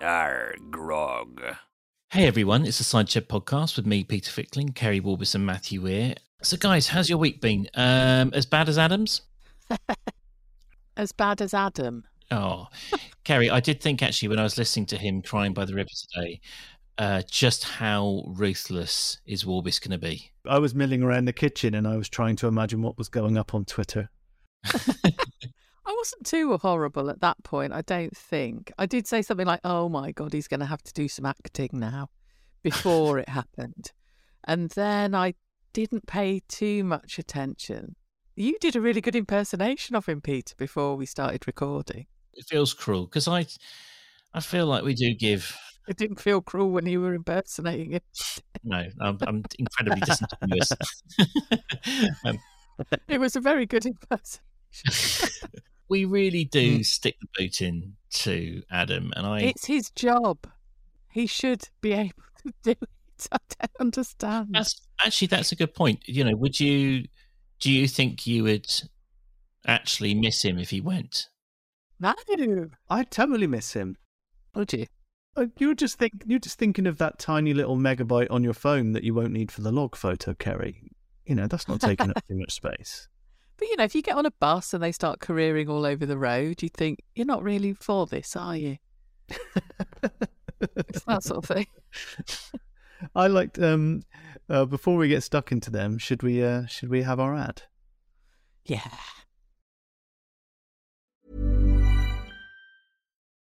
Arr, grog. Hey everyone, it's the Cider Shed podcast with me, Peter Fickling, Keri Walbus, and Matthew Weir. So, guys, how's your week been? Um, as bad as Adam's? as bad as Adam. Oh, Keri, I did think actually when I was listening to him crying by the river today, uh, just how ruthless is Walbus going to be? I was milling around the kitchen and I was trying to imagine what was going up on Twitter. I wasn't too horrible at that point, I don't think. I did say something like, oh my God, he's going to have to do some acting now before it happened. And then I didn't pay too much attention. You did a really good impersonation of him, Peter, before we started recording. It feels cruel because I, I feel like we do give it didn't feel cruel when you were impersonating it. no, I'm, I'm incredibly disingenuous. um, it was a very good impersonation. we really do mm. stick the boot in to Adam, and I. It's his job. He should be able to do it. I don't understand. That's actually that's a good point. You know, would you? Do you think you would actually miss him if he went? No, I totally miss him. Would you? Uh, you're just think you're just thinking of that tiny little megabyte on your phone that you won't need for the log photo, Keri. You know that's not taking up too much space. But you know, if you get on a bus and they start careering all over the road, you think you're not really for this, are you? it's that sort of thing. I liked. Um, uh, before we get stuck into them, should we? Uh, should we have our ad? Yeah.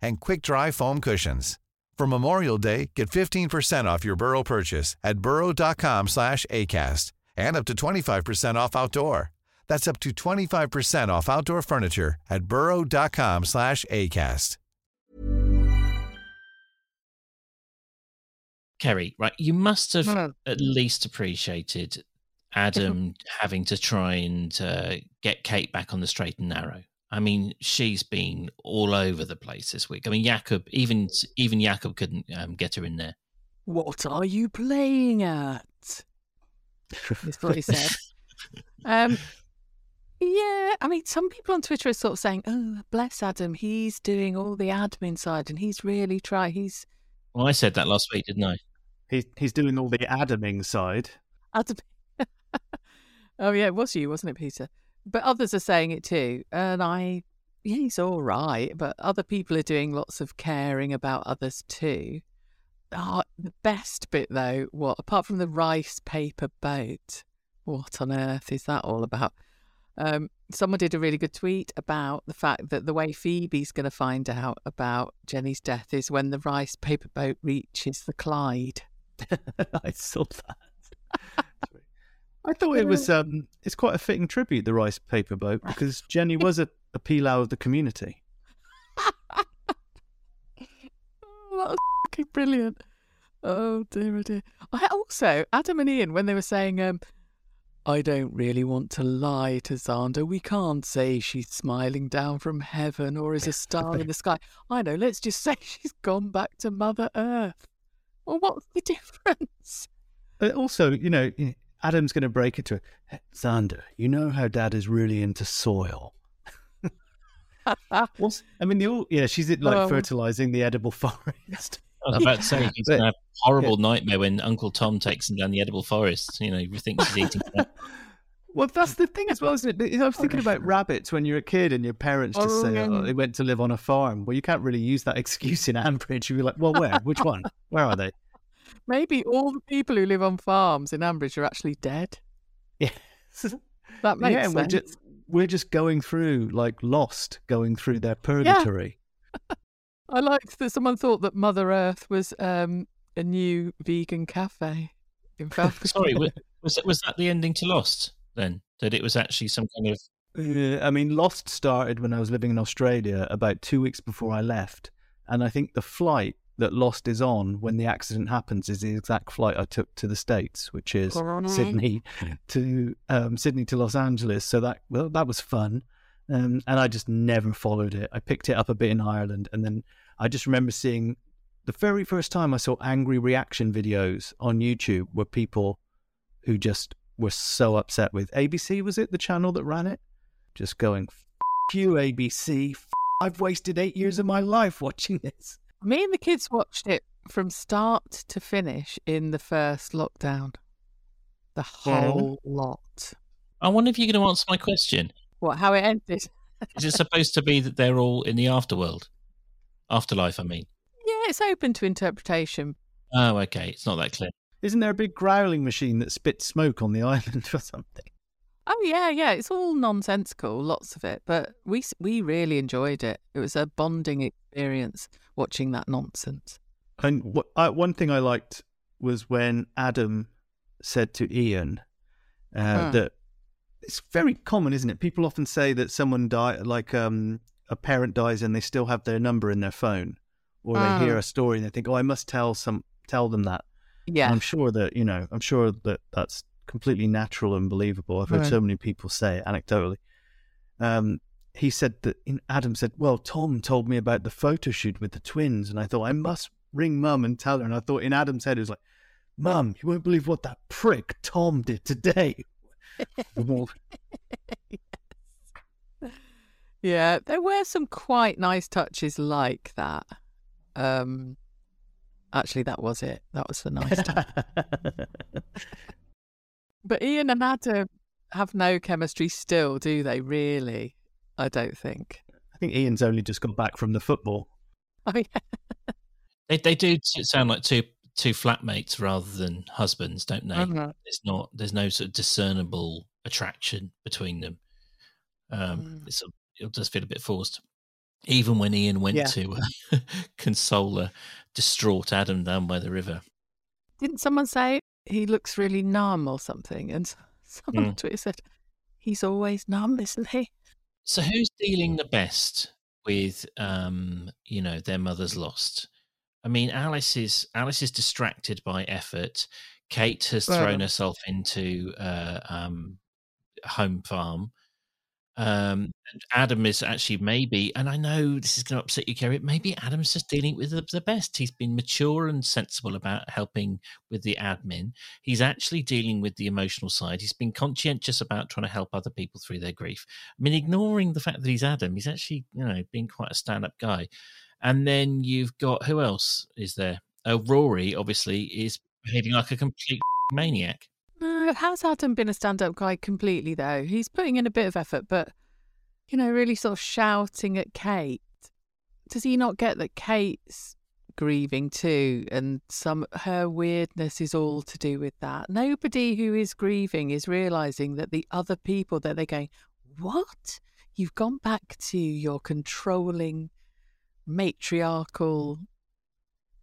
and quick-dry foam cushions. For Memorial Day, get 15% off your Burrow purchase at burrow.com slash ACAST and up to 25% off outdoor. That's up to 25% off outdoor furniture at burrow.com slash ACAST. Keri, right, you must have no. at least appreciated Adam having to try and uh, get Kate back on the straight and narrow. I mean, she's been all over the place this week. I mean, Jakob, even even Jakob couldn't um, get her in there. What are you playing at? That's what he said. um, yeah, I mean, some people on Twitter are sort of saying, "Oh, bless Adam, he's doing all the admin side, and he's really trying." He's. Well, I said that last week, didn't I? He's he's doing all the Adaming side. Adam. oh yeah, it was you, wasn't it, Peter? But others are saying it too. And I, yeah, he's all right. But other people are doing lots of caring about others too. Oh, the best bit though, what apart from the rice paper boat, what on earth is that all about? Um, someone did a really good tweet about the fact that the way Phoebe's going to find out about Jenny's death is when the rice paper boat reaches the Clyde. I saw that. I thought it was um, it's quite a fitting tribute, the rice paper boat, because Jenny was a, a Pilau of the community. oh, that was fucking brilliant. Oh dear, oh dear. I also Adam and Ian when they were saying, um, I don't really want to lie to Xander. We can't say she's smiling down from heaven or is a star in the sky. I know. Let's just say she's gone back to Mother Earth. Well, what's the difference? Uh, also, you know, Adam's going to break it to her. Xander, you know how dad is really into soil. What's, I mean, the all, yeah, she's like um, fertilizing the edible forest. I was about to say he's going to have a horrible yeah. nightmare when Uncle Tom takes him down the edible forest. You know, he thinks he's eating. well, that's the thing as well, isn't it? I was thinking about rabbits when you're a kid and your parents just oh, say oh, they went to live on a farm. Well, you can't really use that excuse in Ambridge. You'd be like, well, where? Which one? Where are they? Maybe all the people who live on farms in Ambridge are actually dead. Yeah. that makes yeah, sense. We're just, we're just going through, like lost, going through their purgatory. Yeah. I liked that someone thought that Mother Earth was um, a new vegan cafe in Falcon. Sorry, was, was that, was that the ending to Lost then? That it was actually some kind of. Uh, I mean, Lost started when I was living in Australia about two weeks before I left. And I think the flight that Lost is on when the accident happens is the exact flight I took to the States, which is Corona. Sydney to um, Sydney to Los Angeles. So that well, that was fun. Um, and I just never followed it. I picked it up a bit in Ireland, and then I just remember seeing the very first time I saw angry reaction videos on YouTube were people who just were so upset with ABC. Was it the channel that ran it? Just going, F- you ABC. F- I've wasted eight years of my life watching this. Me and the kids watched it from start to finish in the first lockdown. The whole lot. I wonder if you're going to answer my question. What? How it ended? Is it supposed to be that they're all in the afterworld? Afterlife, I mean. Yeah, it's open to interpretation. Oh, okay. It's not that clear. Isn't there a big growling machine that spits smoke on the island or something? Oh yeah, yeah. It's all nonsensical, lots of it, but we we really enjoyed it. It was a bonding experience watching that nonsense. And what, I, one thing I liked was when Adam said to Ian uh, Hmm. that it's very common, isn't it? People often say that someone died, like um, a parent dies, and they still have their number in their phone, or Hmm. they hear a story and they think, "Oh, I must tell some tell them that." Yeah, And I'm sure that you know, I'm sure that that's completely natural and believable. I've heard Right. so many people say it anecdotally. Um, he said that in Adam said, "Well, Tom told me about the photo shoot with the twins," and I thought I must ring Mum and tell her. And I thought in Adam's head it was like, "Mum, you won't believe what that prick Tom did today." Yeah. There were some quite nice touches like that. Um, actually, that was it. That was the nice touch. But Ian and Adam have no chemistry still, do they? Really? I don't think. I think Ian's only just got back from the football. Oh yeah. They they do sound like two two flatmates rather than husbands, don't they? Mhm. There's not there's no sort of discernible attraction between them. Um, Mm. it's, it does feel a bit forced. Even when Ian went Yeah. to uh, console a distraught Adam down by the river. Didn't someone say he looks really numb or something? And someone on Mm. Twitter said he's always numb, isn't he? So who's dealing the best with um, you know, their mother's lost? I mean, Alice is Alice is distracted by effort. Kate has Well- thrown herself into uh, um, home farm. Um, Adam is actually maybe, and I know this is going to upset you, Keri. Maybe Adam's just dealing with the, the best. He's been mature and sensible about helping with the admin. He's actually dealing with the emotional side. He's been conscientious about trying to help other people through their grief. I mean, ignoring the fact that he's Adam, he's actually, you know, been quite a stand-up guy. And then you've got who else is there? Oh, Ruairi obviously is behaving like a complete maniac. No, has Adam been a stand-up guy completely though? He's putting in a bit of effort, but you know, really sort of shouting at Kate. Does he not get that Kate's grieving too, and some her weirdness is all to do with that? Nobody who is grieving is realizing that the other people that they're going, what? You've gone back to your controlling, matriarchal,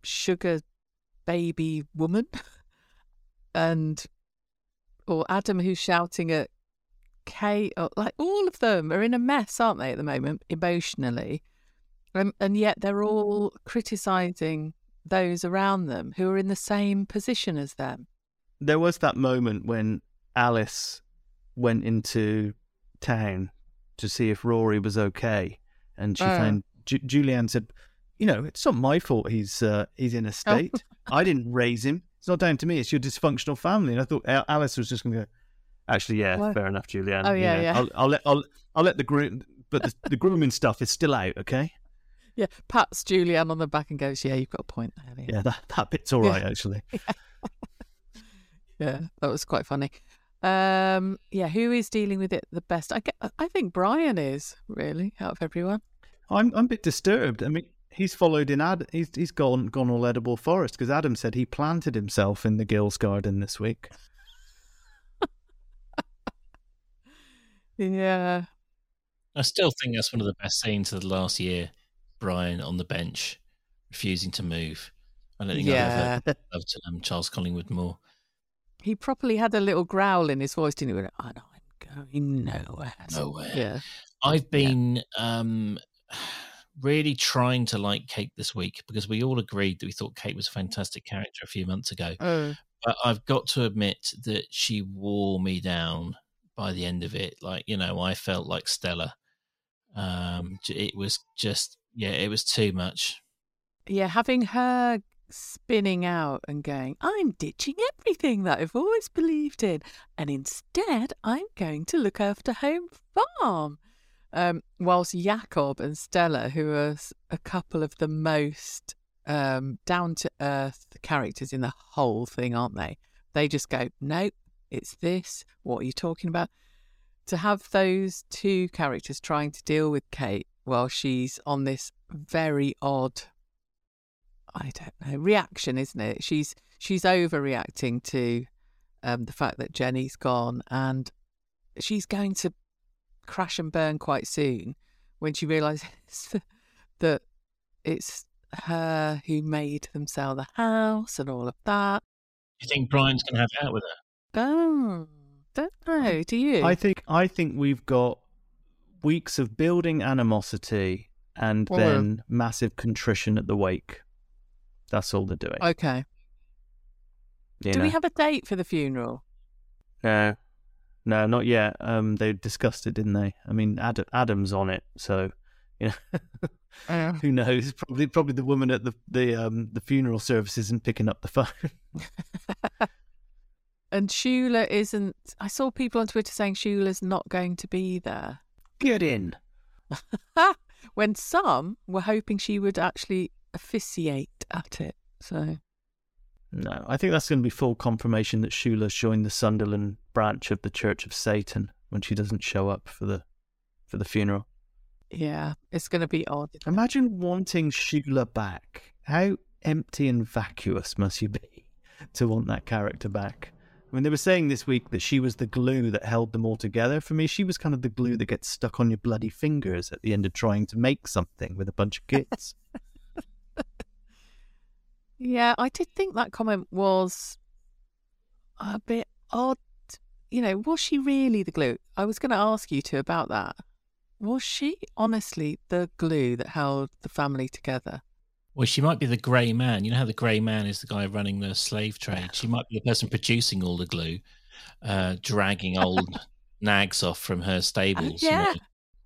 sugar baby woman, and or Adam who's shouting at Kate, or like all of them are in a mess, aren't they, at the moment, emotionally? Um, and yet they're all criticizing those around them who are in the same position as them. There was that moment when Alice went into town to see if Ruairi was okay, and she Oh. found Ju- Julianne said, "You know, it's not my fault. He's uh, he's in a state. I didn't raise him. It's not down to me. It's your dysfunctional family." And I thought Alice was just going to go. Actually, yeah, What? fair enough, Julianne. Oh, you yeah, know, yeah. I'll, I'll let I'll I'll let the groom, but the, the grooming stuff is still out. Okay. Yeah, pats Julianne on the back and goes, "Yeah, you've got a point there." Liam." Yeah, that that bit's all right, actually. Yeah, that was quite funny. Um, yeah, who is dealing with it the best? I, get, I think Brian is really out of everyone. I'm I'm a bit disturbed. I mean, he's followed in Ad. He's he's gone gone all edible forest because Adam said he planted himself in the Gills Garden this week. Yeah, I still think that's one of the best scenes of the last year. Brian on the bench, refusing to move. I don't think Yeah. I've ever loved um, Charles Collingwood more. He properly had a little growl in his voice, didn't he? He went, "And I'm going nowhere. Nowhere. Yeah. I've been um, really trying to like Kate this week because we all agreed that we thought Kate was a fantastic character a few months ago. Oh. But I've got to admit that she wore me down by the end of it. Like, you know, I felt like Stella. Um, it was just, yeah, it was too much. Yeah, having her spinning out and going, I'm ditching everything that I've always believed in, and instead I'm going to look after home farm. Um, whilst Jakob and Stella, who are a couple of the most um, down to earth characters in the whole thing, aren't they? They just go, Nope, it's this. What are you talking about? To have those two characters trying to deal with Kate while she's on this very odd I don't know reaction, isn't it? She's she's overreacting to um, the fact that Jenny's gone, and she's going to crash and burn quite soon when she realizes that it's her who made them sell the house and all of that. You think Brian's going to have it out with her? Oh, don't know. Do you? I think I think we've got weeks of building animosity and Well, then uh, massive contrition at the wake. That's all they're doing. okay. you Do know? we have a date for the funeral? No, no, not yet. Um, they discussed it, didn't they? I mean, Ad- Adam's on it, so you know, who knows? Probably, probably the woman at the the um the funeral service isn't picking up the phone. And Shula isn't. I saw people on Twitter saying Shula's not going to be there. Get in. when some were hoping she would actually officiate at it. So No, I think that's going to be full confirmation that Shula's joined the Sunderland branch of the Church of Satan when she doesn't show up for the for the funeral. yeah, it's going to be odd. Imagine wanting Shula back. How empty and vacuous must you be to want that character back? I mean, they were saying this week that she was the glue that held them all together. For me, she was kind of the glue that gets stuck on your bloody fingers at the end of trying to make something with a bunch of kids. Yeah, I did think that comment was a bit odd. You know, was she really the glue? I was going to ask you two about that. Was she honestly the glue that held the family together? Well, she might be the grey man. You know how the grey man is the guy running the slave trade? She might be the person producing all the glue, uh, dragging old nags off from her stables. you know. yeah.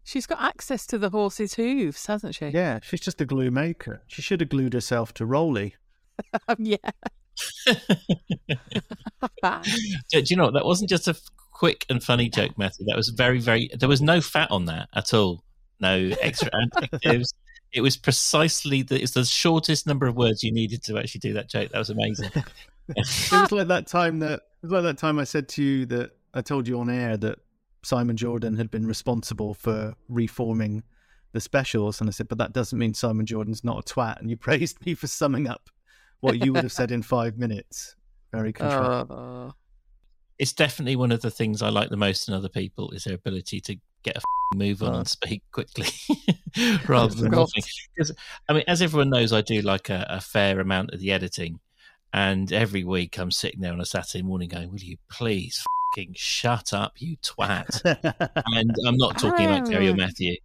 She's got access to the horse's hooves, hasn't she? yeah, she's just a glue maker. She should have glued herself to Rolly. Um, yeah. do, do you know what? That wasn't just a quick and funny joke, Matthew. That was very, very. There was no fat on that at all. No extra adjectives. It was precisely the. It's the shortest number of words you needed to actually do that joke. That was amazing. It was like that time that it was like that time I said to you that I told you on air that Simon Jordan had been responsible for reforming the specials, and I said, but that doesn't mean Simon Jordan's not a twat. And you praised me for summing up what you would have said in five minutes. Very contrived. Oh. it's definitely one of the things I like the most in other people is their ability to get a move on Oh. and speak quickly rather than nothing. Because I mean, as everyone knows, I do like a, a fair amount of the editing, and every week I'm sitting there on a Saturday morning going, "Will you please f***ing shut up, you twat?" and I'm not talking about Gary or Ah. Matthew,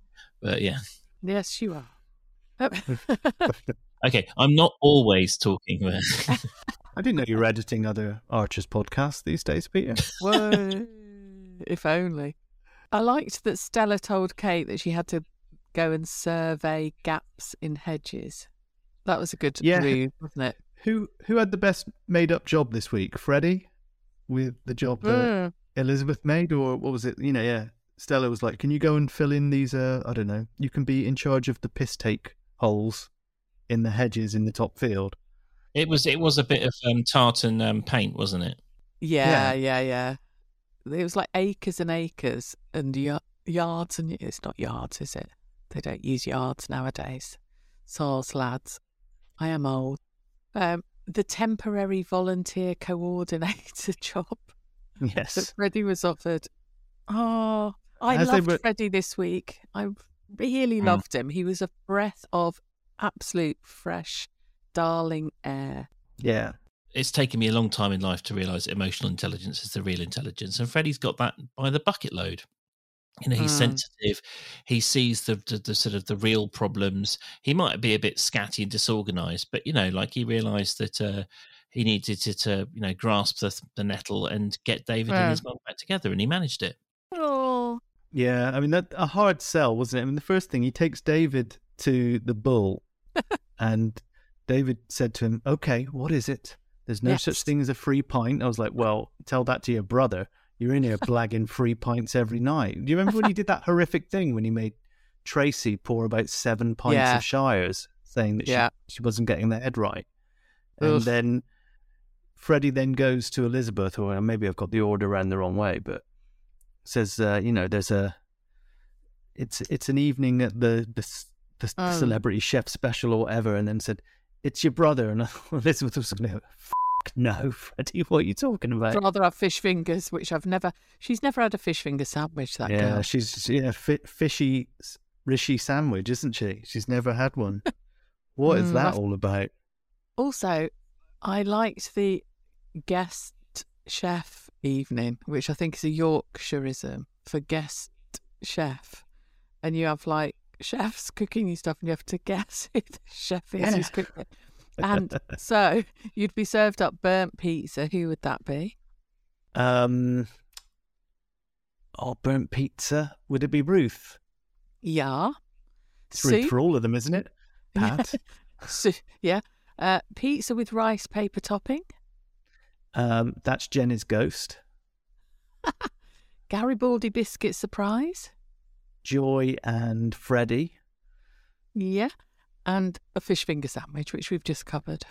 but yeah. Yes, you are. Okay, I'm not always talking. About... I didn't know you were editing other Archers podcasts these days, Peter. Whoa. if only. I liked that Stella told Kate that she had to go and survey gaps in hedges. That was a good Yeah. move, wasn't it? Who who had the best made up job this week? Freddie with the job that Mm. Elizabeth made, or what was it? You know, yeah. Stella was like, "Can you go and fill in these? Uh, I don't know. You can be in charge of the piss take holes in the hedges in the top field." It was it was a bit of um, tartan um, paint, wasn't it? Yeah, yeah, yeah. It was like acres and acres and y- yards and it's not yards, is it? They don't use yards nowadays. Soz lads. I am old. Um, the temporary volunteer coordinator job that Yes. Freddie was offered. Oh, I As loved were- Freddie this week. I really Mm. loved him. He was a breath of absolute fresh, darling air. Yeah. It's taken me a long time in life to realise emotional intelligence is the real intelligence, and Freddie's got that by the bucket load. You know, he's Mm. sensitive. He sees the, the the sort of the real problems. He might be a bit scatty and disorganised, but you know, like he realised that uh, he needed to, to you know grasp the, the nettle and get David Yeah. and his mum back together, and he managed it. Oh, Yeah, I mean that a hard sell, wasn't it? I mean the first thing he takes David to the bull, and David said to him, "Okay, what is it? There's no such thing as a free pint." I was like, "Well, tell that to your brother. You're in here blagging free pints every night." Do you remember when he did that horrific thing when he made Tracy pour about seven pints Yeah. of Shires, saying that Yeah. she, she wasn't getting the head right, and then Freddie then goes to Elizabeth, or maybe I've got the order around the wrong way, but says, uh, you know, there's a, it's it's an evening at the the, the Oh. celebrity chef special or whatever, and then said, it's your brother, and Elizabeth was going no, Freddie, what are you talking about? I'd rather have fish fingers, which I've never. She's never had a fish finger sandwich. That yeah, girl. she's yeah, fi- fishy Rishi sandwich, isn't she? She's never had one. What is Mm, that I've- all about? Also, I liked the guest chef evening, which I think is a Yorkshireism for guest chef. And you have like chefs cooking you stuff and you have to guess who the chef is who's cooking it. And so you'd be served up burnt pizza. Who would that be? Um, oh, burnt pizza. Would it be Ruth? Yeah. It's Ruth Soup? for all of them, isn't it? Pat. So, yeah. Uh, pizza with rice paper topping. um, that's Jenny's ghost. Garibaldi biscuit surprise. Joy and Freddie. Yeah. And a fish finger sandwich, which we've just covered.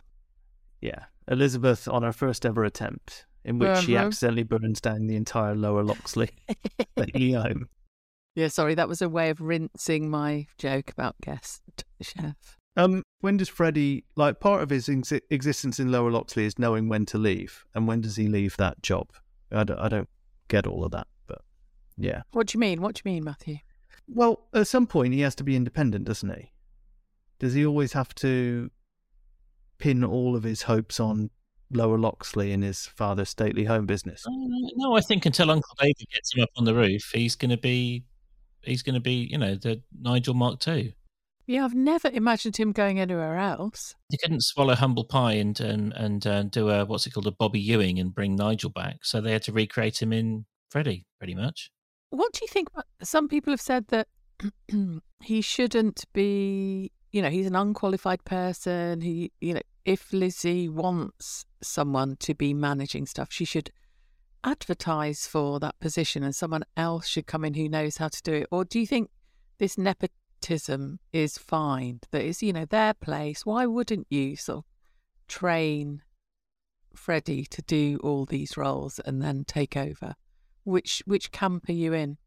Yeah, Elizabeth on her first ever attempt, in which she Uh-huh. accidentally burns down the entire Lower Loxley lady home. Yeah, sorry, that was a way of rinsing my joke about guest chef. Um, when does Freddie like part of his ex- existence in Lower Loxley is knowing when to leave, and when does he leave that job? I don't, I don't get all of that, but yeah. What do you mean? What do you mean, Matthew? Well, at some point he has to be independent, doesn't he? Does he always have to pin all of his hopes on Lower Loxley and his father's stately home business? Uh, no, I think until Uncle David gets him up on the roof, he's going to be, he's going to be, you know, the Nigel Mark Two. Yeah, I've never imagined him going anywhere else. He couldn't swallow humble pie and and and uh, do a what's it called a Bobby Ewing and bring Nigel back, so they had to recreate him in Freddie, pretty much. What do you think? Some people have said that he shouldn't be, you know, he's an unqualified person. He, you know, if Lizzie wants someone to be managing stuff, she should advertise for that position and someone else should come in who knows how to do it. Or do you think this nepotism is fine? That is, you know, their place. Why wouldn't you sort of train Freddie to do all these roles and then take over? Which which camp are you in?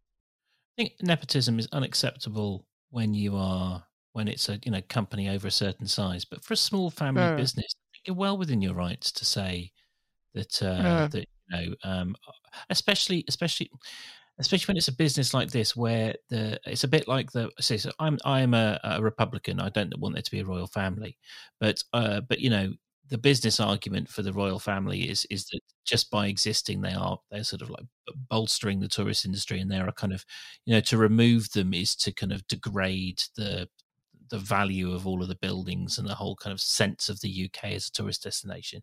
I think nepotism is unacceptable when you are when it's a you know company over a certain size, but for a small family Yeah. business, I think you're well within your rights to say that uh, Yeah. that you know, um, especially especially especially when it's a business like this where the it's a bit like the say so I'm I'm a, a Republican. I don't want there to be a royal family, but uh, but you know the business argument for the royal family is is that just by existing they are they're sort of like bolstering the tourist industry and they're a kind of you know to remove them is to kind of degrade the the value of all of the buildings and the whole kind of sense of the UK as a tourist destination.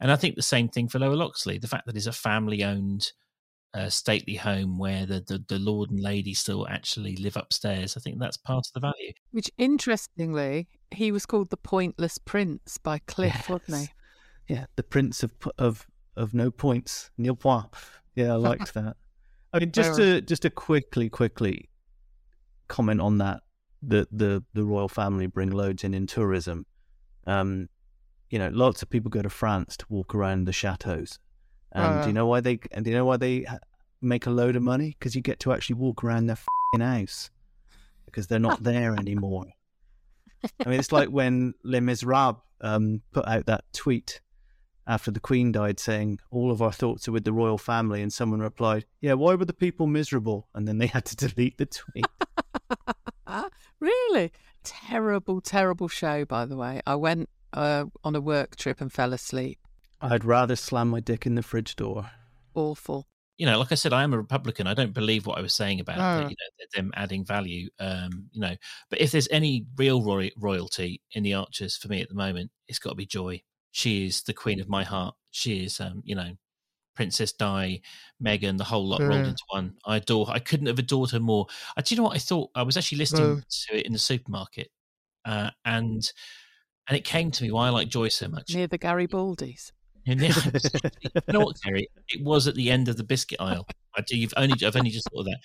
And I think the same thing for Lower Loxley. The fact that it's a family owned uh, stately home where the, the, the lord and lady still actually live upstairs, I think that's part of the value. Which, interestingly, he was called the Pointless Prince by Cliff, wasn't Yes. Yeah, the Prince of of of no points, nil point. Yeah, I liked that. I mean, just Very to just to quickly quickly comment on that, the the the royal family bring loads in in tourism. Um, you know, lots of people go to France to walk around the chateaus, and do Uh. you know why they? And do you know why they make a load of money? Because you get to actually walk around their fing house because they're not there anymore. I mean, it's like when Les Miserables um, put out that tweet after the Queen died saying, All of our thoughts are with the royal family. And someone replied, Yeah, why were the people miserable? And then they had to delete the tweet. Really? Terrible, terrible show, by the way. I went uh, on a work trip and fell asleep. I'd rather slam my dick in the fridge door. Awful. You know, like I said, I am a Republican. I don't believe what I was saying about No. the, you know, them adding value. Um, you know, but if there's any real roy- royalty in the Archers for me at the moment, it's got to be Joy. She is the queen of my heart. She is, um, you know, Princess Di, Meghan, the whole lot rolled into one. I adore. I couldn't have adored her more. I, do you know what I thought? I was actually listening No. to it in the supermarket, uh, and and it came to me why I like Joy so much. Near the Garibaldi's. You know what, Keri? It was at the end of the biscuit aisle. I do. You've only. I've only just thought of that.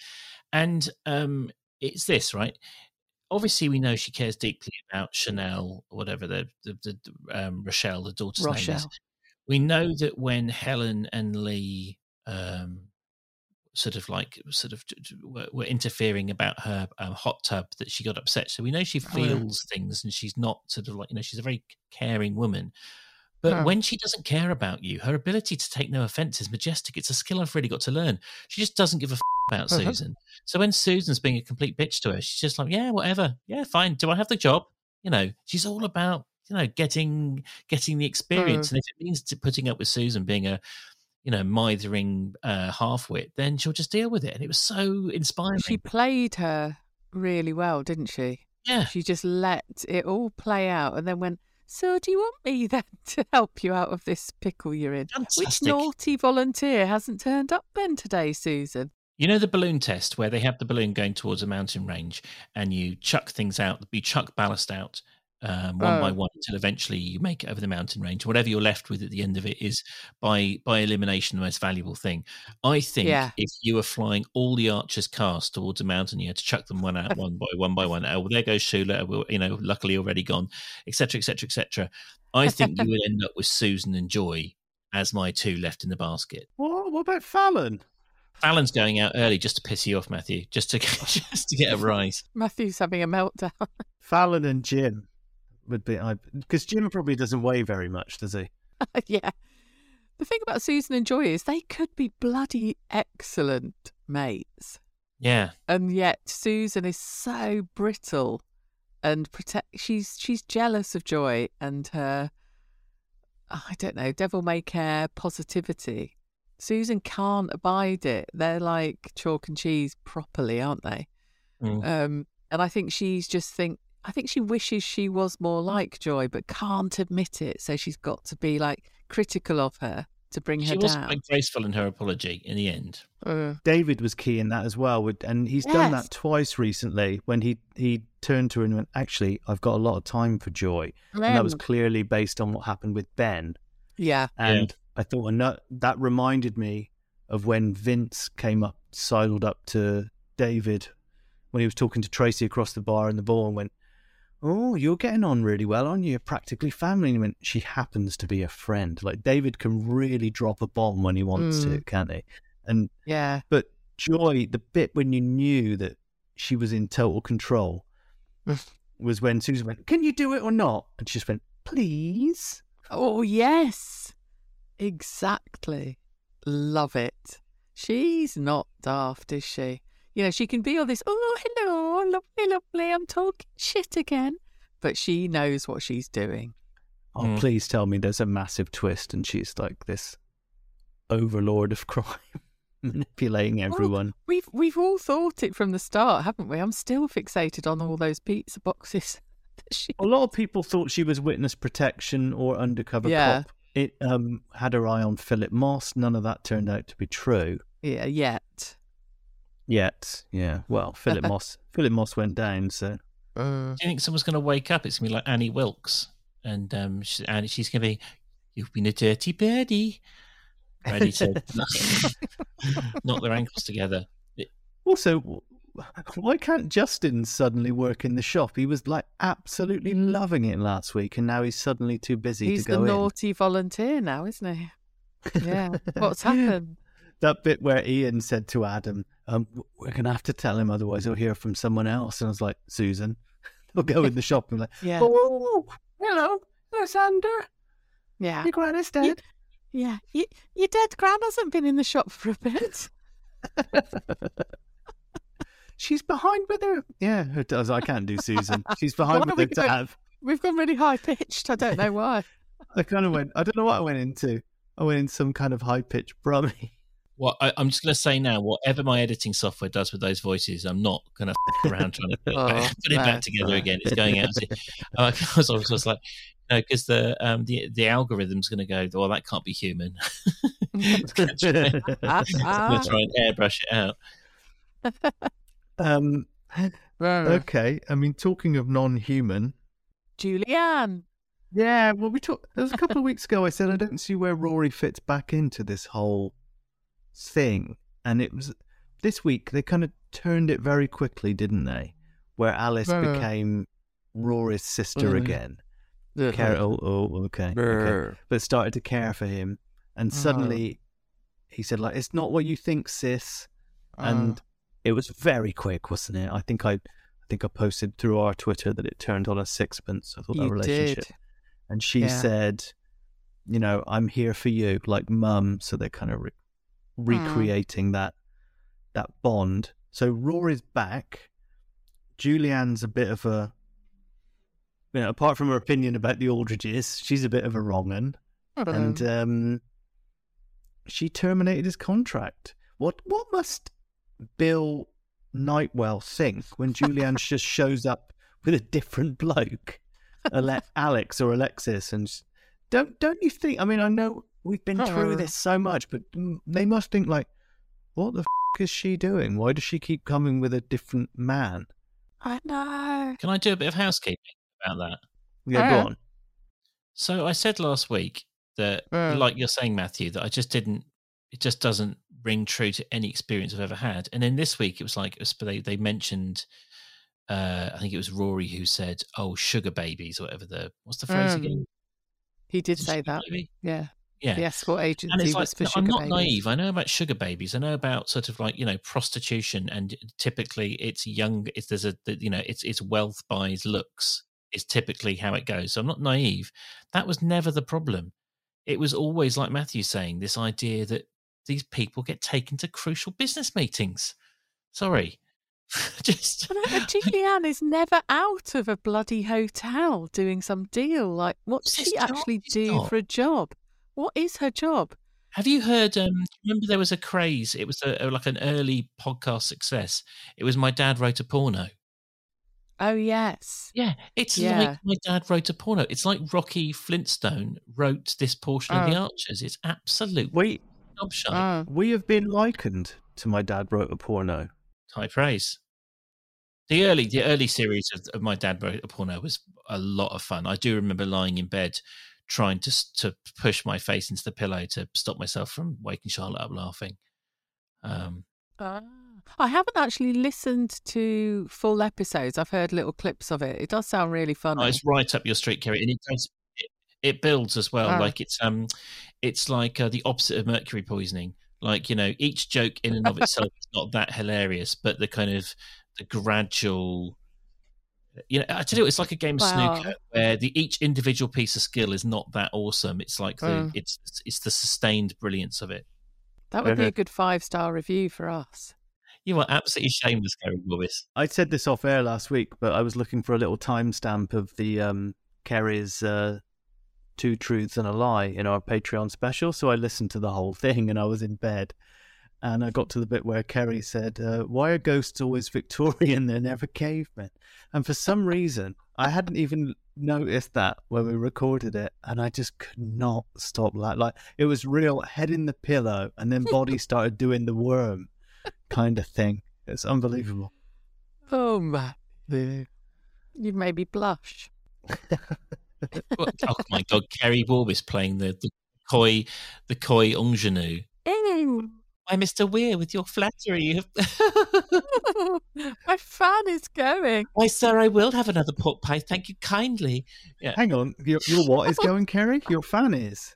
And um, it's this, right? Obviously, we know she cares deeply about Chanel, or whatever the the, the um, Rochelle, the daughter's name is. We know that when Helen and Lee um, sort of like sort of were, were interfering about her um, hot tub, that she got upset. So we know she Oh, yeah. feels things, and she's not sort of like you know she's a very caring woman. But Yeah. when she doesn't care about you, her ability to take no offense is majestic. It's a skill I've really got to learn. She just doesn't give a f- about Uh-huh. Susan. So when Susan's being a complete bitch to her, she's just like, yeah, whatever. Yeah, fine. Do I have the job? You know, she's all about, you know, getting getting the experience. And if it means to putting up with Susan being a, you know, mithering uh, half-wit, then she'll just deal with it. And it was so inspiring. She played her really well, didn't she? yeah. She just let it all play out and then went, So do you want me then to help you out of this pickle you're in? Which naughty volunteer hasn't turned up then today, Susan? You know the balloon test where they have the balloon going towards a mountain range and you chuck things out, you chuck ballast out um, one by Oh. one until eventually you make it over the mountain range. Whatever you're left with at the end of it is by by elimination the most valuable thing. I think Yeah. if you were flying all the archers cast towards a mountain, you had to chuck them one out one by one by one. Oh, well, there goes Shula. Well, you know, luckily already gone, etc., etc., etc. I think you would end up with Susan and Joy as my two left in the basket. What, what about Fallon? Fallon's going out early just to piss you off, Matthew, just to just to get a rise. Matthew's having a meltdown. Fallon and Jim would be because Jim probably doesn't weigh very much, does he? yeah. The thing about Susan and Joy is they could be bloody excellent mates. Yeah, and yet Susan is so brittle and protect she's she's jealous of joy and her I don't know devil may care positivity Susan can't abide it they're like chalk and cheese properly aren't they Mm. um and I think she's just think I think she wishes she was more like joy but can't admit it. So she's got to be like critical of her to bring her. she her was down. quite graceful in her apology in the end. Uh, David was key in that as well, and he's done that twice recently when he he turned to her and went, "Actually, I've got a lot of time for Joy," and that was clearly based on what happened with Ben. yeah. And I thought ano- that reminded me of when Vince came up, sidled up to David when he was talking to Tracy across the bar in the bar and went, Oh, you're getting on really well, aren't you? You're practically family. And he went, She happens to be a friend. Like David can really drop a bomb when he wants to, Mm. can't he? And yeah but Joy, the bit when you knew that she was in total control was when Susan went, Can you do it or not? And she just went, Please. Oh, yes. Exactly. Love it. She's not daft, is she? You know, she can be all this, oh, hello, lovely, lovely, I'm talking shit again. But she knows what she's doing. Oh, Mm. please tell me there's a massive twist and she's like this overlord of crime, manipulating everyone. We've we've all thought it from the start, haven't we? I'm still fixated on all those pizza boxes. that she- A lot of people thought she was witness protection or undercover Yeah. cop. It um, had her eye on Philip Moss. None of that turned out to be true yeah, yet. Yet. Yeah, well, Philip Moss. Philip Moss went down, so Do you think someone's going to wake up? It's going to be like Annie Wilkes, and um, she, Annie, she's going to be, "You've been a dirty birdie," ready to knock their ankles together. Also, why can't Justin suddenly work in the shop? He was like absolutely loving it last week, and now he's suddenly too busy He's to the go in. naughty volunteer now, isn't he? Yeah. What's happened? That bit where Ian said to Adam, um, "We're gonna have to tell him, otherwise he'll hear from someone else." And I was like, "Susan, he'll go in the shop and be like, Yeah. oh, hello, Lysander, Yeah. your granny's dead." Yeah, y your dead gran hasn't been in the shop for a bit. she's behind with her. Yeah, it does. I can't do Susan. She's behind with her going- dad. We've gone really high pitched. I don't know why. I kind of went. I don't know what I went into. I went in some kind of high pitched brummy. Well, I, I'm just going to say now, whatever my editing software does with those voices, I'm not going to f- around trying to put, Oh, put it no. back together again. It's going out. I was, I was just like, no, because the um the the algorithm's going to go. Well, that can't be human. it's going to try and airbrush it out. um. Okay. I mean, talking of non-human. Julianne. Yeah. Well, we talked. It was a couple of weeks ago. I said I don't see where Ruairi fits back into this whole thing, and it was this week. They kind of turned it very quickly, didn't they? Where Alice became Ruairi's sister again. Care, oh, oh, okay, okay. But started to care for him, and suddenly he said, "Like it's not what you think, sis." And it was very quick, wasn't it? I think I, I think I posted through our Twitter that it turned on a sixpence. I thought that relationship, did. and she Yeah. said, "You know, I'm here for you, like mum." So they're kind of re- recreating that that bond. So Ruairi's back. Julianne's a bit of a, you know, apart from her opinion about the Aldridges, she's a bit of a wrong un and um, she terminated his contract. What what must Bill Nightwell think when Julianne just shows up with a different bloke, Ale- Alex or Alexis? And s- don't don't you think? I mean, I know we've been through this so much, but mm, they must think like, what the f- is she doing? Why does she keep coming with a different man? I know. Can I do a bit of housekeeping about that? Yeah, Yeah. go on. So I said last week that, Mm. like you're saying, Matthew, that I just didn't. It just doesn't ring true to any experience I've ever had. And then this week, it was like they they mentioned. Uh, I think it was Ruairi who said, "Oh, sugar babies," or whatever the what's the phrase Mm. again? He did say sugar that. baby? Yeah. Yeah, The escort agency and it's like no, I'm not babies. naive. I know about sugar babies. I know about sort of like you know prostitution, and typically it's young. It's there's a you know it's it's wealth buys looks is typically how it goes. So I'm not naive. That was never the problem. It was always like Matthew saying this idea that these people get taken to crucial business meetings. Sorry, just no, Julianne is never out of a bloody hotel doing some deal. Like, what does she actually do not. for a job? What is her job? Have you heard? Um, remember there was a craze. It was a, a- like an early podcast success. It was my dad wrote a porno. Oh, yes. Yeah, it's Yeah. like my dad wrote a porno. It's like Rocky Flintstone wrote this portion of The Oh. Archers. It's absolute We gobshite. Oh. we have been likened to my dad wrote a porno. High praise. The early, the early series of, of my dad wrote a porno was a lot of fun. I do remember lying in bed trying to to push my face into the pillow to stop myself from waking Charlotte up laughing. Um, Ah. I haven't actually listened to full episodes. I've heard little clips of it. It does sound really funny. Oh, it's right up your street, Keri, and it does. It, it builds as well. Ah. Like it's um, it's like uh, the opposite of mercury poisoning. Like you know, each joke in and of itself is not that hilarious, but the kind of the gradual. You know, I tell you, it's like a game of Wow. snooker where the each individual piece of skill is not that awesome. It's like the Mm. it's it's the sustained brilliance of it. that would be a good five star review for us. You are absolutely shameless, Keri Borbis. I said this off air last week, but I was looking for a little timestamp of the um, Keri's uh, Two Truths and a Lie in our Patreon special. So I listened to the whole thing and I was in bed. And I got to the bit where Keri said, uh, Why are ghosts always Victorian? They're never cavemen. And for some reason, I hadn't even noticed that when we recorded it. And I just could not stop laughing. Like, it was real head in the pillow, and then body started doing the worm kind of thing. It's unbelievable. Oh, man. You've made me blush. What- oh my God, Keri Borbis playing the, the coy, the coy ingenue. Ew. Why, Mr. Weir, with your flattery. My fan is going. Why, sir, I will have another pork pie. Thank you kindly. Yeah. Hang on, your, your what is going, Keri? Your fan is.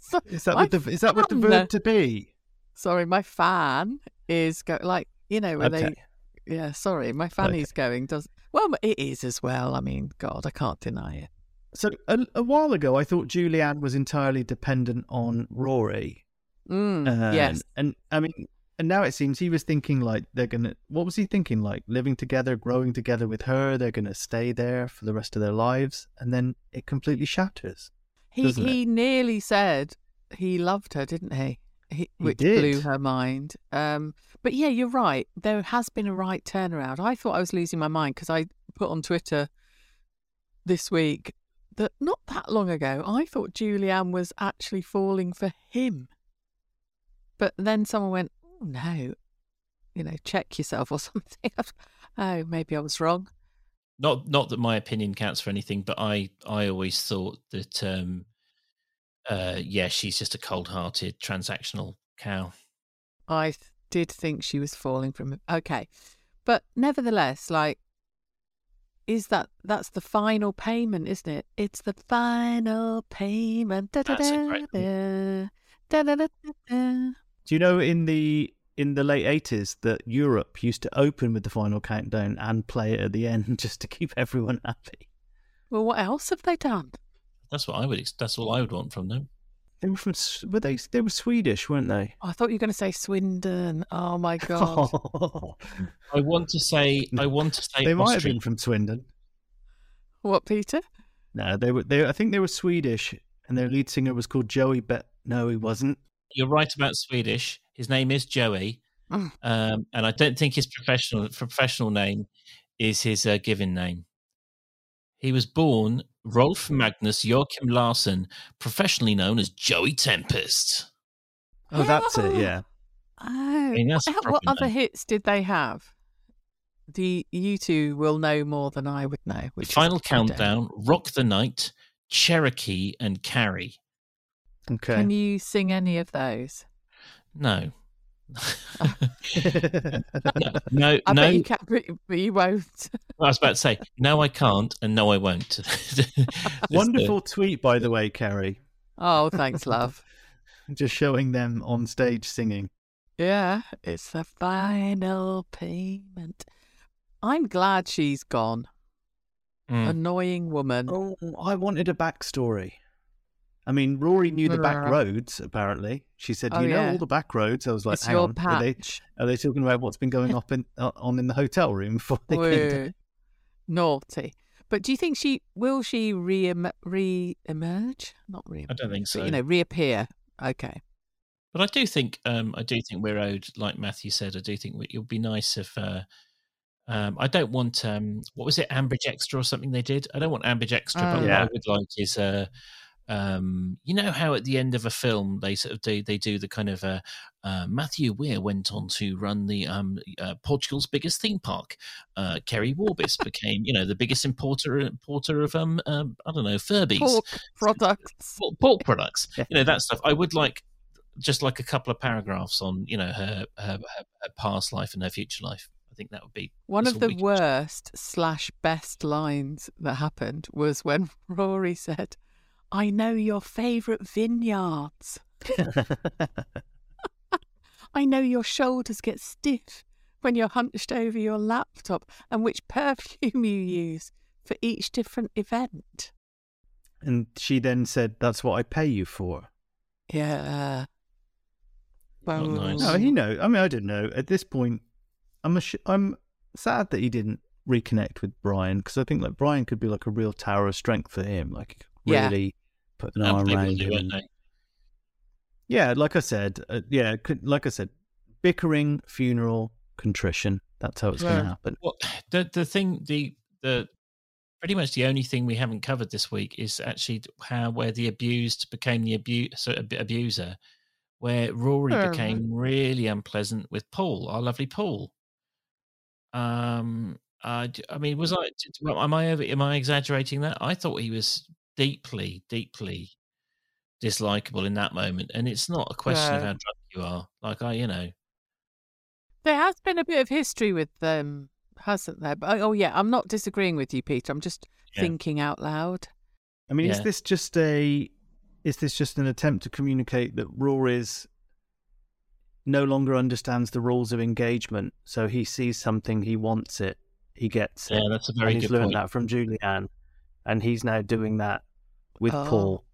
So- Is that my with the is that with the verb to be? Sorry, my fan is go like you know when Okay. they. Yeah, sorry, my fanny's going. Does well, it is as well. I mean, God, I can't deny it. So a, a while ago, I thought Julianne was entirely dependent on Ruairi. Mm, And, yes, and I mean, and now it seems he was thinking like they're gonna. What was he thinking? Like living together, growing together with her. They're gonna stay there for the rest of their lives, and then it completely shatters. He it? he nearly said he loved her, didn't he? he He which did. blew her mind. Um, but yeah, you're right. There has been a right turnaround. I thought I was losing my mind because I put on Twitter this week that not that long ago I thought Julianne was actually falling for him. But then someone went, oh, no, you know, check yourself or something. oh, maybe I was wrong. Not not that my opinion counts for anything, but I I always thought that um uh yeah, she's just a cold-hearted transactional cow. I th- did think she was falling from. Okay. But nevertheless, like, is that that's the final payment, isn't it? It's the final payment. That's a great Da-da-da-da. Da-da-da-da-da. Do you know in the in the late eighties that Europe used to open with the final countdown and play it at the end just to keep everyone happy? Well, what else have they done? That's what I would. That's all I would want from them. They were from were they they were Swedish, weren't they? I thought you were going to say Swindon. Oh my god! I want to say. I want to say. they might have been from Swindon. what, Peter? No, they were. They I think they were Swedish, and their lead singer was called Joey. Bet no, he wasn't. You're right about Swedish. His name is Joey, Mm. um, and I don't think his professional professional name is his uh, given name. He was born Rolf Magnus Joachim Larsson, professionally known as Joey Tempest. Oh, that's it. Yeah. Oh, mean, what, a what other hits did they have? The you two will know more than I would know. Which Final I countdown: Rock the Night, Cherokee, and Carrie. Okay. Can you sing any of those? No. no, I no. bet you can, but, but you won't. I was about to say, no, I can't, and no, I won't. Just, uh, Wonderful tweet, by the way, Keri. Oh, thanks, love. Just showing them on stage singing. Yeah, it's the final payment. I'm glad she's gone. mm. Annoying woman. Oh, I wanted a backstory. I mean, Ruairi knew the back roads. Apparently, she said, Oh, "You know yeah. all the back roads." I was like, it's "Hang your on, are they, are they talking about what's been going up in, uh, on in the hotel room before they came Naughty. But do you think she will she re re emerge? Not re I don't think so. but, you know, reappear. Okay. But I do think, um, I do think we're owed, like Matthew said. I do think it would be nice if. Uh, um, I don't want um, what was it, Ambridge Extra or something they did. I don't want Ambridge Extra, but Oh. what I would like is, uh, um, you know how at the end of a film they sort of do they do the kind of uh, uh, Matthew Weir went on to run the um, uh, Portugal's biggest theme park. Uh, Keri Warbis became, you know, the biggest importer importer of um, um I don't know Furbies. Pork products. pork, pork products, you know that stuff. I would like just like a couple of paragraphs on you know her her, her, her past life and her future life. I think that would be One of the worst slash best lines that happened was when Ruairi said, I know your favourite vineyards. I know your shoulders get stiff when you're hunched over your laptop and which perfume you use for each different event. and she then said, "That's what I pay you for." Yeah. Not nice. No, he know. I mean, I don't know. At this point, I'm ass- I'm sad that he didn't reconnect with Brian because I think like Brian could be like a real tower of strength for him. Like Yeah. really put an arm around do, him. and- Yeah, like I said, uh, yeah, like I said, bickering, funeral, contrition. That's how it's going to happen. Well, the the thing the the pretty much the only thing we haven't covered this week is actually how where the abused became the abu- so, ab- abuser, where Ruairi Oh. became really unpleasant with Paul, our lovely Paul. Um, i mean, was I? well, Am I over? Am I exaggerating that? I thought he was deeply, deeply dislikable in that moment, and it's not a question of how drunk you are. Like I, you know, There has been a bit of history with um, them, hasn't there? But, oh, yeah, I'm not disagreeing with you, Peter. I'm just Yeah. thinking out loud. I mean, is this just a is this just an attempt to communicate that Ruairi's no longer understands the rules of engagement? So he sees something, he wants it, he gets it. yeah, that's a very and he's good learned point. that from Julianne, and he's now doing that with Oh. Paul.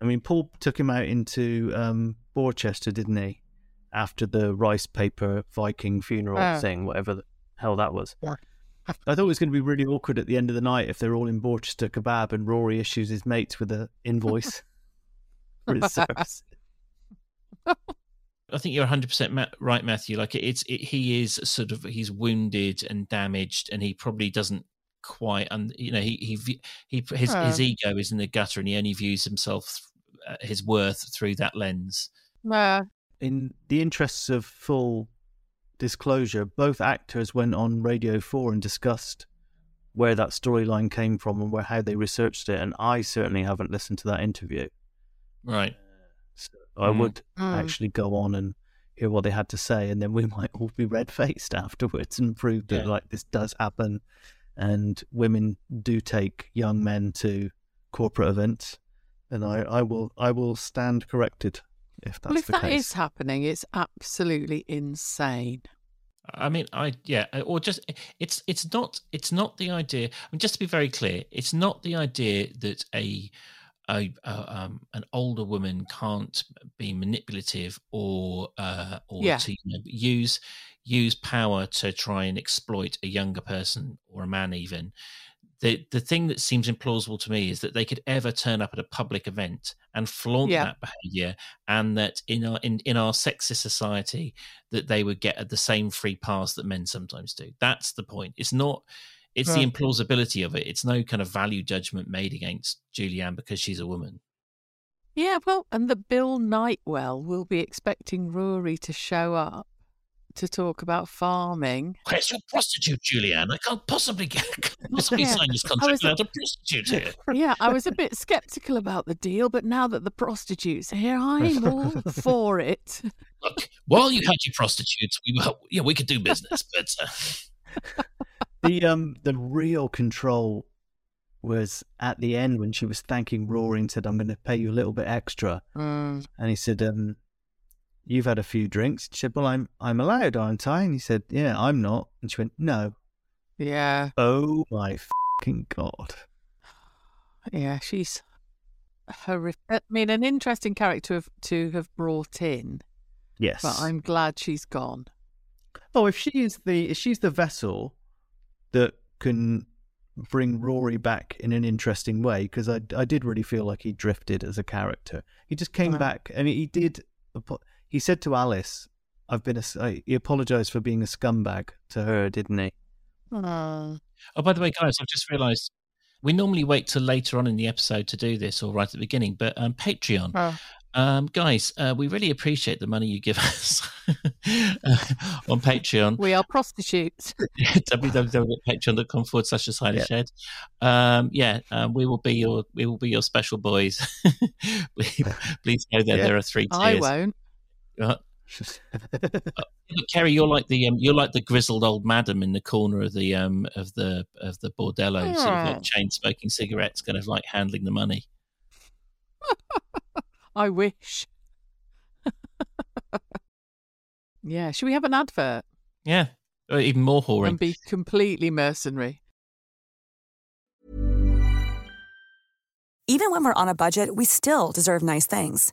I mean, Paul took him out into um, Borchester, didn't he? after the rice paper Viking funeral Oh. thing, whatever the hell that was. Yeah. I thought it was going to be really awkward at the end of the night if they're all in Borchester kebab and Ruairi issues his mates with an invoice for his service. I think you're 100% ma- right, Matthew. Like it's it, he is sort of he's wounded and damaged, and he probably doesn't quite. And you know, he he he his Oh. his ego is in the gutter, and he only views himself uh, his worth through that lens. Nah. In the interests of full disclosure, both actors went on Radio 4 and discussed where that storyline came from and where how they researched it, and I certainly haven't listened to that interview. Right. So I Mm. would Mm. actually go on and hear what they had to say, and then we might all be red faced afterwards and prove that Yeah. like this does happen, and women do take young men to corporate events, and I, I will I will stand corrected if that's well, if the that case. is happening, it's absolutely insane. I mean, I yeah, or just it's it's not it's not the idea. I mean, just to be very clear, it's not the idea that a a, a um, an older woman can't be manipulative or uh, or Yeah. to you know, use use power to try and exploit a younger person or a man even. The the thing that seems implausible to me is that they could ever turn up at a public event and flaunt Yeah. that behavior, and that in our in, in our sexist society that they would get the same free pass that men sometimes do. That's the point. It's not. It's the implausibility of it. It's no kind of value judgment made against Julianne because she's a woman. Yeah, well, and the Bill Nightwell will be expecting Ruairi to show up to talk about farming. Chris, you're a prostitute, Julianne. I can't possibly get can't possibly Yeah. sign this I contract was- without a prostitute here. Yeah, I was a bit skeptical about the deal, but now that the prostitute's here, I'm all for it. Look, while you had your prostitutes, we were, yeah, we could do business, but uh, the um the real control was at the end when she was thanking Ruairi and said, "I'm going to pay you a little bit extra," Mm. and he said, um. You've had a few drinks. She said, "Well, I'm I'm allowed, aren't I?" And he said, "Yeah, I'm not." And she went, "No." Yeah, Oh my fucking god! yeah, she's horrific. I mean, an interesting character to have brought in, Yes, but I'm glad she's gone. Oh, if she is the if she's the vessel that can bring Ruairi back in an interesting way, because I I did really feel like he drifted as a character. He just came Wow. back and he did. Apo- He said to Alice, "I've been a." He apologized for being a scumbag to her, didn't he? Mm. Oh, by the way, guys, I've just realised we normally wait till later on in the episode to do this, or right at the beginning. But um, Patreon, Oh. um, guys, uh, we really appreciate the money you give us uh, on Patreon. We are prostitutes. www.patreon.com forward slash the silent Yeah. shed. Um, yeah, um, we will be your we will be your special boys. please, please know that Yeah. there are three tiers. I won't. Uh, Keri, you're like the um, you're like the grizzled old madam in the corner of the um of the of the bordello, sort of like chain smoking cigarettes, kind of like handling the money. I wish. yeah, should we have an advert Yeah, or even more whoring. and be completely mercenary? Even when we're on a budget, we still deserve nice things.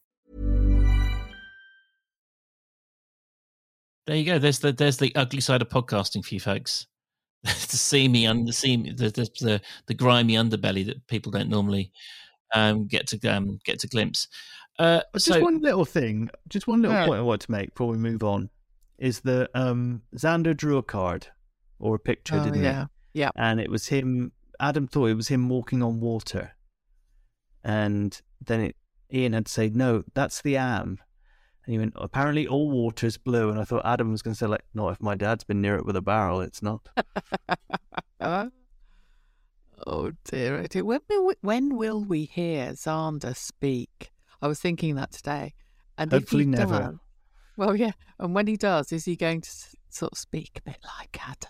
There you go. There's the there's the ugly side of podcasting for you folks. to see me under see me, the, the the the grimy underbelly that people don't normally um, get to um, get to glimpse. Uh, But so just one little thing, just one little Yeah. point I want to make before we move on is that um, Xander drew a card or a picture, Oh, didn't yeah. he? Yeah. And it was him. Adam thought it was him walking on water, and then it, Ian had to say, "No, that's the am." And he went, "Apparently, all water's blue." And I thought Adam was going to say, "Like, not if my dad's been near it with a barrel, it's not." Oh dear, oh dear. When will we, when will we hear Xander speak? I was thinking that today. And Hopefully never. does- well, yeah. And when he does, is he going to sort of speak a bit like Adam.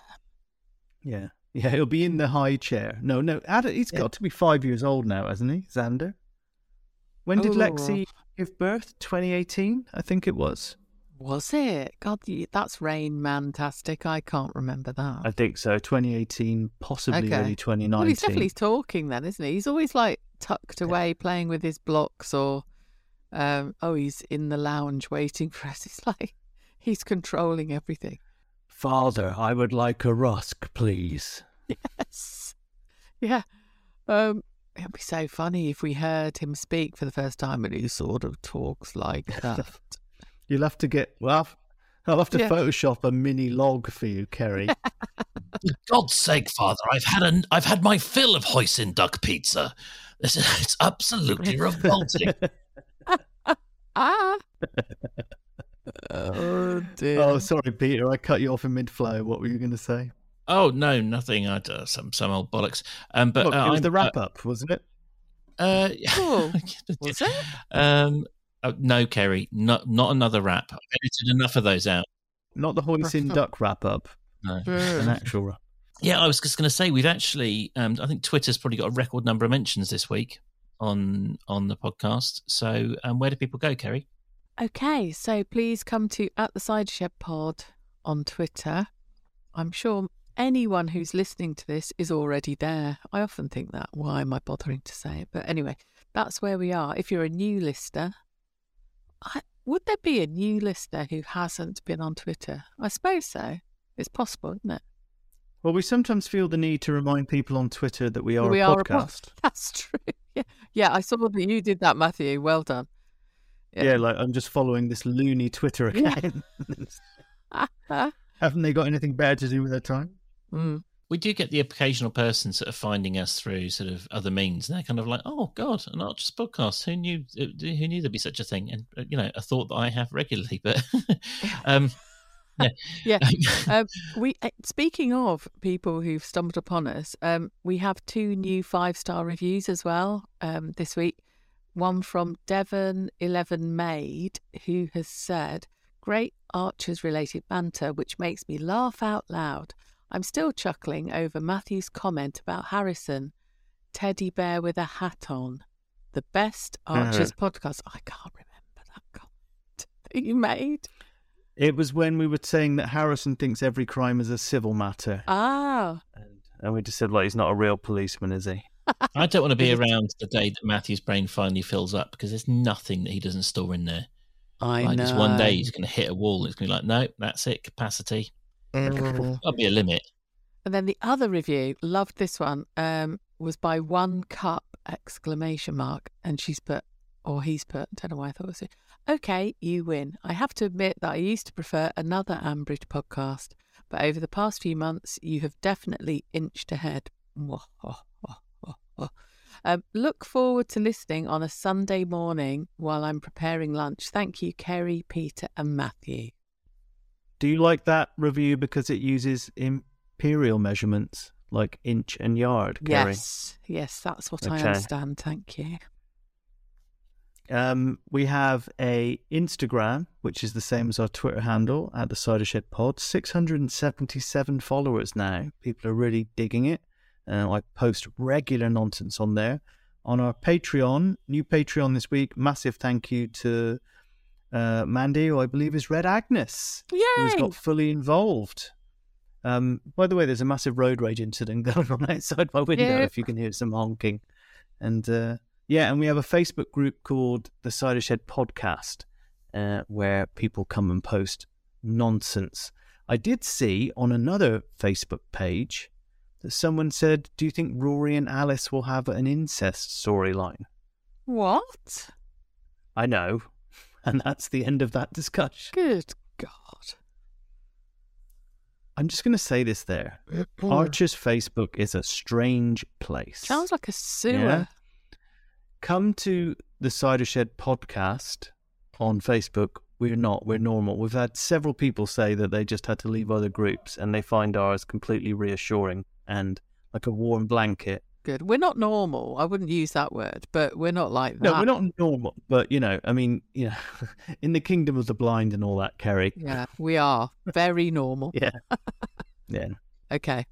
Yeah. Yeah, he'll be in the high chair. No, no, Adam, he's Yeah. got to be five years old now, hasn't he, Xander? When did Oh. Lexi give birth? 2018, I think it was. Was it? God, that's rain mantastic. I can't remember that. I think so. 2018, possibly Okay. early 2019. Well, he's definitely talking then, isn't he? He's always like tucked away playing with his blocks or, um, oh, he's in the lounge waiting for us. It's like he's controlling everything. Father, I would like a rusk, please. Yes. Yeah. Um, it'd be so funny if we heard him speak for the first time and he sort of talks like that. You'll have to get, well, I'll have to Yeah. Photoshop a mini log for you, Keri. For God's sake, Father, I've had an I've had my fill of hoisin duck pizza. This is, it's absolutely revolting. ah. oh dear. oh, sorry, Peter. I cut you off in mid flow. What were you going to say? Oh no, nothing. I uh, some some old bollocks. Um, but Look, uh, it was I'm- the wrap up, wasn't it? Uh, Oh, was it? Um, oh, no, Keri, not not another wrap. I've edited enough of those out. Not the hoisin duck wrap up, No. an actual wrap. Yeah, I was just going to say we've actually. Um, I think Twitter's probably got a record number of mentions this week on on the podcast. So, um, where do people go, Keri? Okay, so please come to at the Cider Shed Pod on Twitter. I'm sure anyone who's listening to this is already there. I often think that. Why am I bothering to say it? But anyway, that's where we are. If you're a new listener, I, would there be a new listener who hasn't been on Twitter? I suppose so. It's possible, isn't it? Well, we sometimes feel the need to remind people on Twitter that we are we a are a podcast. That's true. Yeah, yeah. I saw that you did that, Matthew. Well done. yeah. like I'm just following this loony Twitter Yeah. account. Haven't they got anything better to do with their time? Mm. We do get the occasional person sort of finding us through sort of other means, and they're kind of like, "Oh God, an just podcast? Who knew? uh, Who knew there'd be such a thing?" And uh, you know, a thought that I have regularly. But um, yeah, Yeah. um, we uh, speaking of people who've stumbled upon us, um, we have two new five star reviews as well um, this week. One from Devon Eleven Maid, who has said, "Great Archers related banter, which makes me laugh out loud. I'm still chuckling over Matthew's comment about Harrison, teddy bear with a hat on, the best Archers podcast. I can't remember that comment that you made. It was when we were saying that Harrison thinks every crime is a civil matter, Ah, and, and we just said, like, he's not a real policeman, is he? I don't want to be around the day that Matthew's brain finally fills up because there's nothing that he doesn't store in there. I like know. just one day he's going to hit a wall and it's going to be like, no, that's it, capacity. Mm. There'll be a limit. And then the other review, loved this one, um, was by one cup exclamation mark, and she's put, or he's put, I don't know why I thought it was. Okay, you win. I have to admit that I used to prefer another Ambridge podcast, but over the past few months, you have definitely inched ahead. Um, look forward to listening on a Sunday morning while I'm preparing lunch. Thank you, Keri, Peter, and Matthew. Do you like that review because it uses imperial measurements like inch and yard, Keri? Yes, yes, that's what I understand. Thank you. Um, we have a Instagram, which is the same as our Twitter handle at the Cider Shed Pod. Six hundred and seventy-seven followers now. People are really digging it. Uh, I post regular nonsense on there. On our Patreon, new Patreon this week. Massive thank you to uh, Mandy, who I believe is Red Agnes, who's Yay! got fully involved. Um, by the way, there's a massive road rage incident going on outside my window. Yeah. If you can hear some honking, and uh, yeah, and we have a Facebook group called the Cider Shed Podcast, uh, where people come and post nonsense. I did see on another Facebook page that someone said, "Do you think Ruairi and Alice will have an incest storyline?" What? I know, and that's the end of that discussion. Good God. I'm just going to say this there. Archer's Facebook is a strange place. Sounds like a sewer. Yeah. Come to the Cider Shed podcast on Facebook. We're not. We're normal. We've had several people say that they just had to leave other groups and they find ours completely reassuring and like a warm blanket. Good. We're not normal. I wouldn't use that word, but we're not like that. No, we're not normal, but you know, I mean, you know, in the kingdom of the blind and all that, Keri. Yeah, we are very normal. Yeah. yeah. Okay.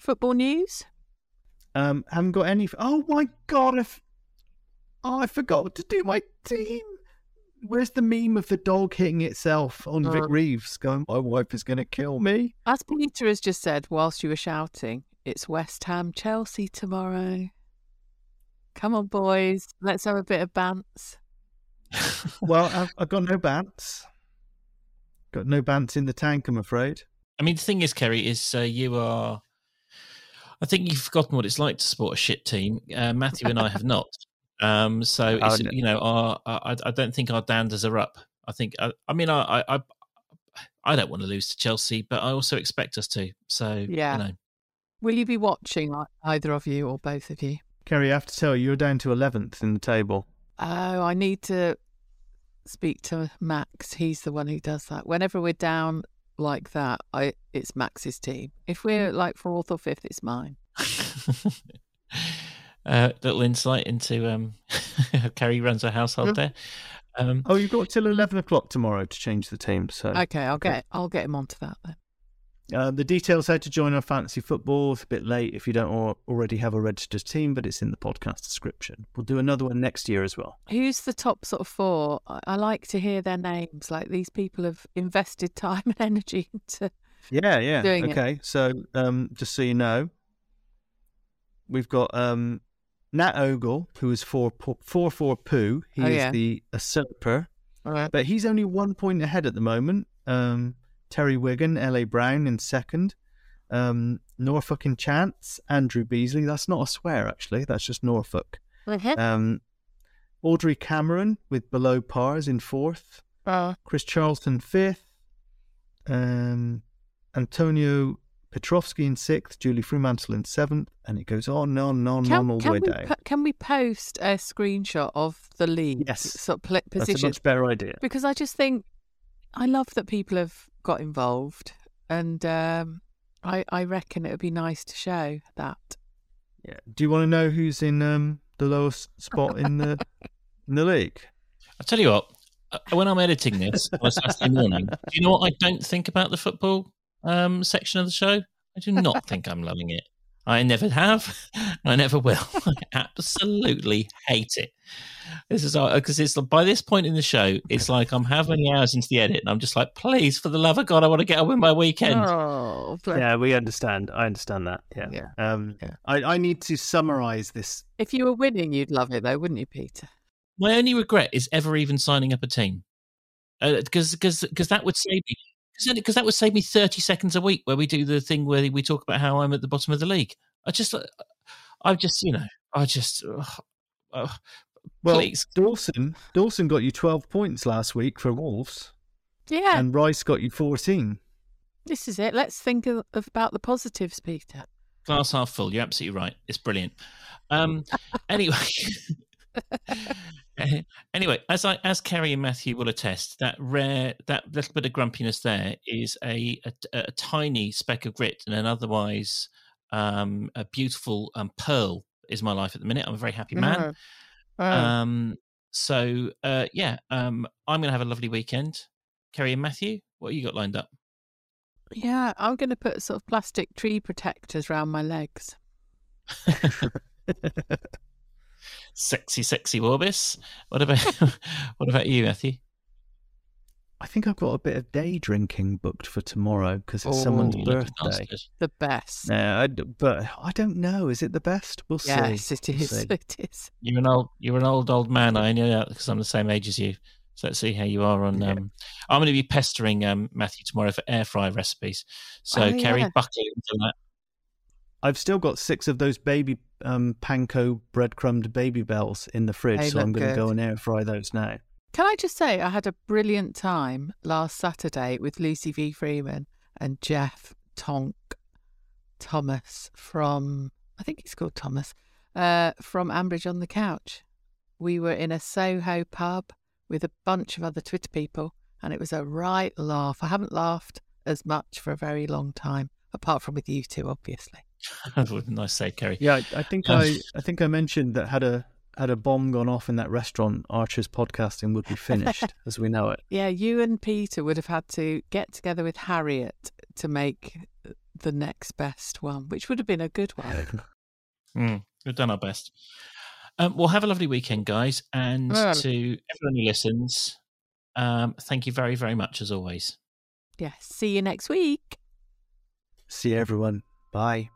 Football news? Um, haven't got any. Oh my god! If oh, I forgot to do my team. Where's the meme of the dog hitting itself on Vic Uh. Reeves, going, "My wife is going to kill me"? As Peter has just said whilst you were shouting, it's West Ham Chelsea tomorrow. Come on, boys. Let's have a bit of bants. well, I've, I've got no bants. Got no bants in the tank, I'm afraid. I mean, the thing is, Keri, is uh, you are. I think you've forgotten what it's like to support a shit team. Uh, Matthew and I have not. Um, so Oh, no. you know, our, I, I don't think our danders are up. I think. I, I mean, I, I, I, I don't want to lose to Chelsea, but I also expect us to. So Yeah. you know, Will you be watching, either of you or both of you? Keri, I have to tell you, you're down to 11th in the table. Oh, I need to speak to Max. He's the one who does that. Whenever we're down like that, I it's Max's team. If we're like fourth or fifth, it's mine. uh, little insight into um, how Keri runs a household there. Um, Oh, you've got till 11 o'clock tomorrow to change the team. So Okay, I'll get I'll get him onto that then. Uh, the details how to join our fantasy football is a bit late if you don't al- already have a registered team, but it's in the podcast description. We'll do another one next year as well. Who's the top sort of four? I, I like to hear their names. Like these people have invested time and energy into. Yeah, yeah. Doing it. okay, so um, just so you know, we've got um, Nat Ogle, who is four four four poo. He Oh, is yeah. the usurper, All right. but he's only one point ahead at the moment. Um, Terry Wigan, L.A. Brown in second. Um, Norfolk in chance, Andrew Beasley. That's not a swear, actually. That's just Norfolk. Um, Audrey Cameron with below pars in fourth. Uh, Chris Charlton fifth. Um, Antonio Petrovsky in sixth. Julie Fremantle in seventh. And it goes on and on and on and on all the can way we down. po- can we post a screenshot of the lead? Yes. sort of pl- That's a much better idea. because I just think I love that people have got involved, and um, I I reckon it would be nice to show that. Yeah. Do you want to know who's in um, the lowest spot in the in the league? I'll tell you what. uh, When I'm editing this on a Saturday morning, do you know what I don't think about the football um, section of the show? I do not think I'm loving it. I never have. I never will. I absolutely hate it. This is because it's by this point in the show, it's like I'm how many hours into the edit, and I'm just like, please, for the love of God, I want to get on with my weekend. Oh, bless- Yeah, we understand. I understand that. Yeah. Yeah. Um, Yeah. I, I need to summarize this. if you were winning, you'd love it though, wouldn't you, Peter? My only regret is ever even signing up a team, because because because that would save me because that would save me thirty seconds a week where we do the thing where we talk about how I'm at the bottom of the league. I just, uh, I just, you know, I just, uh, uh, Well, please. Dawson Dawson got you 12 points last week for Wolves, Yeah, and Rice got you 14. this is it. Let's think of, of about the positives, Peter. glass half full. You're absolutely right. It's brilliant. Um, anyway, anyway, as I as Keri and Matthew will attest, that rare that little bit of grumpiness there is a a, a tiny speck of grit in an otherwise um, a beautiful um, pearl. Is my life at the minute? I'm a very happy man. Oh. Um, so uh, yeah, um, I'm going to have a lovely weekend. Keri and Matthew, what have you got lined up? yeah, I'm going to put sort of plastic tree protectors around my legs. Sexy, sexy Worbis. What about what about you, Matthew? I think I've got a bit of day drinking booked for tomorrow because it's Oh, someone's birthday. The best. No, I d but I don't know. Is it the best? We'll yes, see. it We'll it is. You're an old, you're an old old man. I know that because I'm the same age as you. So let's see how you are on. Yeah. Um, I'm going to be pestering um, Matthew tomorrow for air fry recipes. So Oh, Keri, yeah. buckle into that. I've still got six of those baby um, panko breadcrumbed baby bells in the fridge, They so I'm going to go and air fry those now. Can I just say, I had a brilliant time last Saturday with Lucy V. Freeman and Jeff Tonk Thomas from, I think he's called Thomas, uh, from Ambridge on the Couch. We were in a Soho pub with a bunch of other Twitter people, and it was a right laugh. I haven't laughed as much for a very long time. Apart from with you two, obviously. nice save, Keri. Yeah, I, I think Um, I I think I mentioned that had a had a bomb gone off in that restaurant, Archer's podcasting would be finished as we know it. Yeah, you and Peter would have had to get together with Harriet to make the next best one, which would have been a good one. Mm, we've done our best. Um, well, have a lovely weekend, guys. And Well- to everyone who listens, um, thank you very, very much as always. Yeah, see you next week. See everyone. Bye.